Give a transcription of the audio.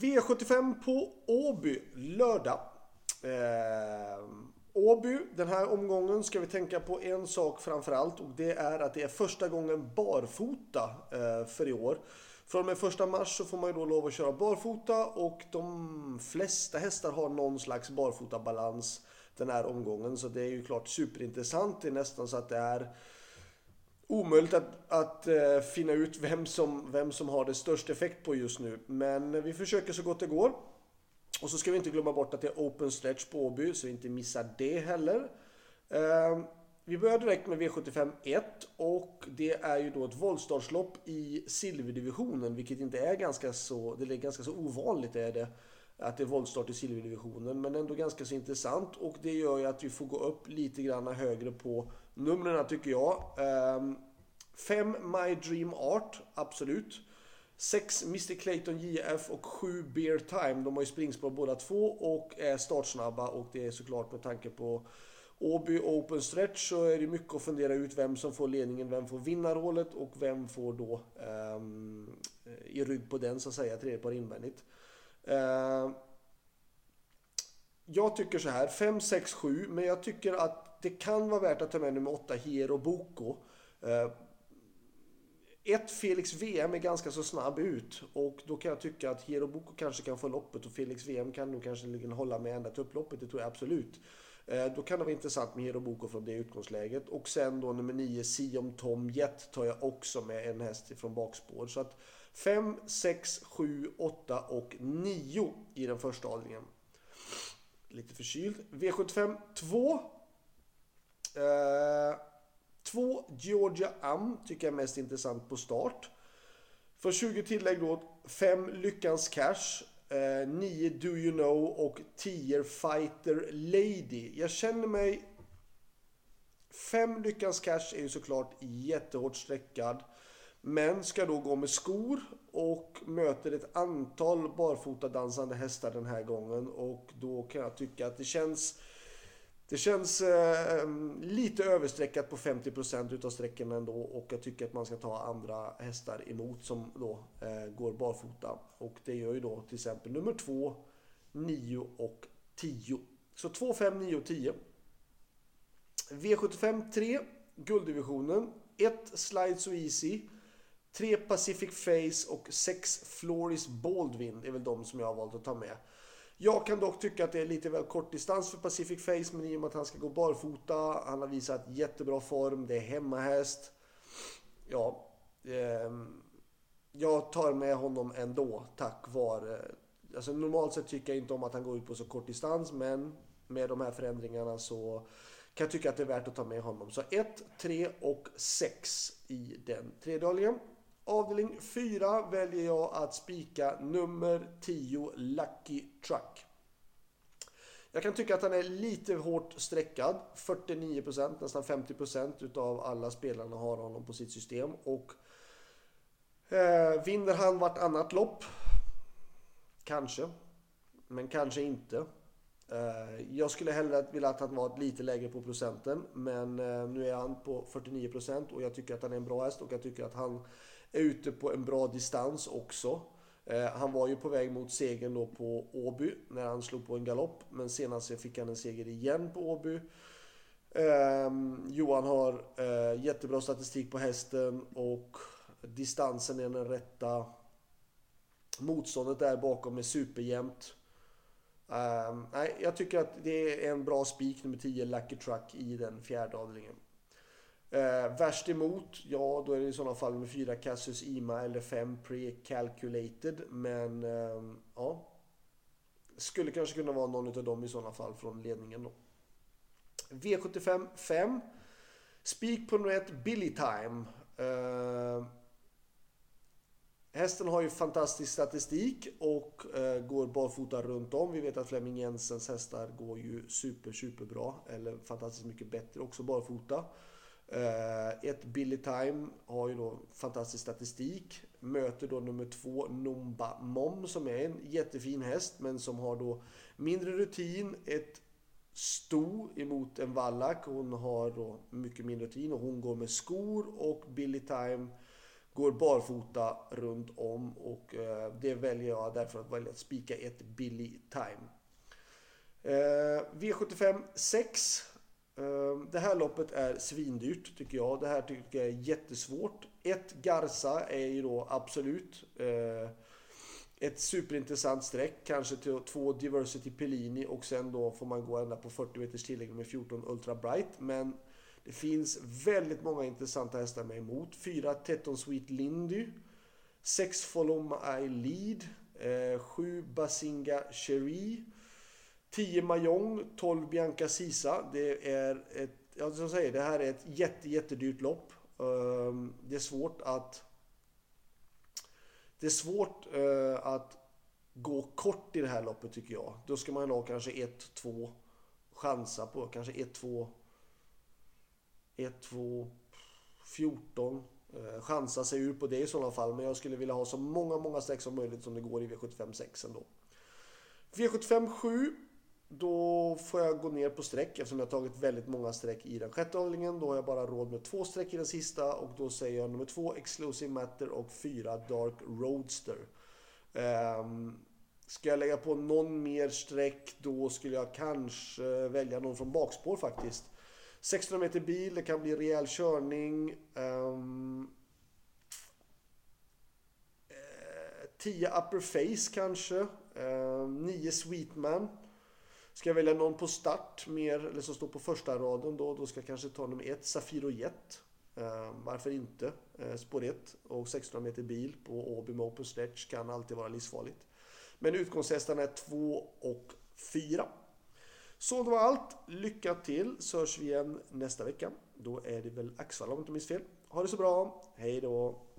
V75 på Åby lördag. Eh, Åby, den här omgången ska vi tänka på en sak framförallt och det är att det är första gången barfota eh, för i år. Från och med första mars så får man ju då lov att köra barfota och de flesta hästar har någon slags barfotabalans den här omgången. Så det är ju klart superintressant. Det är nästan så att det är omöjligt att, att uh, finna ut vem som, vem som har det störst effekt på just nu. Men vi försöker så gott det går. Och så ska vi inte glömma bort att det är open stretch på Åby, så vi inte missar det heller. Uh, vi börjar direkt med V75 1 och det är ju då ett voltstartslopp i silverdivisionen, vilket inte är ganska så, det är ganska så ovanligt är det att det är våldstart i silverdivisionen, men ändå ganska så intressant och det gör ju att vi får gå upp lite grann högre på numren tycker jag. Ehm, 5 My Dream Art, absolut. 6 Mr Clayton JF och 7 Beer Time. De har ju springspår båda två och är startsnabba och det är såklart med tanke på Åby Open Stretch så är det mycket att fundera ut vem som får ledningen, vem får vinnarhålet och vem får då um, i rygg på den så att säga, tredje par invändigt. Eh, jag tycker så här, 5, 6, 7, men jag tycker att det kan vara värt att ta med nummer 8, Hero Boko. Eh, ett Felix VM är ganska så snabb ut och då kan jag tycka att Hero Boko kanske kan få loppet och Felix VM kan nog kanske hålla med ända till upploppet, det tror jag absolut. Eh, då kan det vara intressant med Hero Boko från det utgångsläget. Och sen då nummer 9, Siom Tom Jet tar jag också med en häst från bakspår. Så att 5, 6, 7, 8 och 9 i den första avdelningen. Lite förkyld. V75 2. Eh, 2 Georgia Am tycker jag är mest intressant på start. För 20 tillägg då 5 Lyckans Cash. Eh, 9 Do You Know och 10 Fighter Lady. Jag känner mig... 5 Lyckans Cash är ju såklart jättehårt sträckad. Men ska då gå med skor och möter ett antal barfotadansande hästar den här gången. Och då kan jag tycka att det känns det känns eh, lite överstreckat på 50% utav sträckorna ändå och jag tycker att man ska ta andra hästar emot som då eh, går barfota. Och det gör ju då till exempel nummer 2, 9 och 10. Så 2, 5, 9 och 10. V75 3, gulddivisionen. 1 Slide So Easy. 3 Pacific Face och 6 Floris Baldwin är väl de som jag har valt att ta med. Jag kan dock tycka att det är lite väl kort distans för Pacific Face, men i och med att han ska gå barfota, han har visat jättebra form, det är hemmahäst. Ja, eh, jag tar med honom ändå tack vare... Eh, alltså normalt sett tycker jag inte om att han går ut på så kort distans, men med de här förändringarna så kan jag tycka att det är värt att ta med honom. Så 1, 3 och 6 i den tredje avdelningen. Avdelning 4 väljer jag att spika nummer 10 Lucky Truck. Jag kan tycka att han är lite hårt streckad. 49%, nästan 50% utav alla spelarna har honom på sitt system. Och eh, vinner han vartannat lopp? Kanske. Men kanske inte. Eh, jag skulle hellre vilja att han var lite lägre på procenten. Men eh, nu är han på 49% och jag tycker att han är en bra häst och jag tycker att han är ute på en bra distans också. Eh, han var ju på väg mot segern då på Åby när han slog på en galopp. Men senast fick han en seger igen på Åby. Ehm, Johan har eh, jättebra statistik på hästen och distansen är den rätta. Motståndet där bakom är superjämnt. Ehm, nej, jag tycker att det är en bra spik nummer 10, Lucky Truck, i den fjärde avdelningen. Eh, värst emot, ja då är det i sådana fall med 4 Cassius Ima eller 5 Pre-Calculated. Men eh, ja. Skulle kanske kunna vara någon av dem i sådana fall från ledningen då. V75 5. Spik på nummer 1, Billy Time. Eh, hästen har ju fantastisk statistik och eh, går barfota runt om. Vi vet att Flemming Jensens hästar går ju super, super bra. Eller fantastiskt mycket bättre också barfota. Eh, ett Billy Time har ju då fantastisk statistik. Möter då nummer två Numba Mom som är en jättefin häst men som har då mindre rutin. Ett sto emot en vallack. Hon har då mycket mindre rutin och hon går med skor och Billy Time går barfota runt om och eh, det väljer jag därför att välja att spika ett Billy Time. Eh, V75 6. Ehm, det här loppet är svindyrt tycker jag. Det här tycker jag är jättesvårt. Ett Garza är ju då absolut eh, ett superintressant streck. Kanske till två Diversity Pellini och sen då får man gå ända på 40 meters tillägg med 14 Ultra Bright. Men det finns väldigt många intressanta hästar med emot. 4 Tetton Sweet Lindy. 6 Follow My Lead. Eh, 7 Basinga Cherie. 10 Mahjong, 12 Bianca Sisa. Det är ett, jag ska det här är ett jätte, jättedyrt lopp. Ehm, det är svårt att det är svårt eh, att gå kort i det här loppet tycker jag. Då ska man ha kanske 1-2 chansa på. Kanske 1-2 1, 2, 14. Chansa sig ur på det i sådana fall. Men jag skulle vilja ha så många, många streck som möjligt som det går i V75 6 ändå. V75 7 då får jag gå ner på streck eftersom jag tagit väldigt många streck i den sjätte avdelningen. Då har jag bara råd med två streck i den sista och då säger jag nummer två Exclusive Matter och fyra Dark Roadster. Um, ska jag lägga på någon mer streck då skulle jag kanske välja någon från bakspår faktiskt. 600 meter bil, det kan bli rejäl körning. Ehm, eh, um, 10 upper face kanske. Ehm, um, 9 sweetman. Ska jag välja någon på start mer, eller som står på första raden då, då ska jag kanske ta nummer ett, Safiro Jet. Uh, varför inte? Uh, spår 1 och 1600 meter bil på Åby med Open Stretch kan alltid vara livsfarligt. Men utgångshästarna är 2 och 4. Så det var allt. Lycka till så hörs vi igen nästa vecka. Då är det väl Axvall om jag inte minns fel. Ha det så bra. Hej då!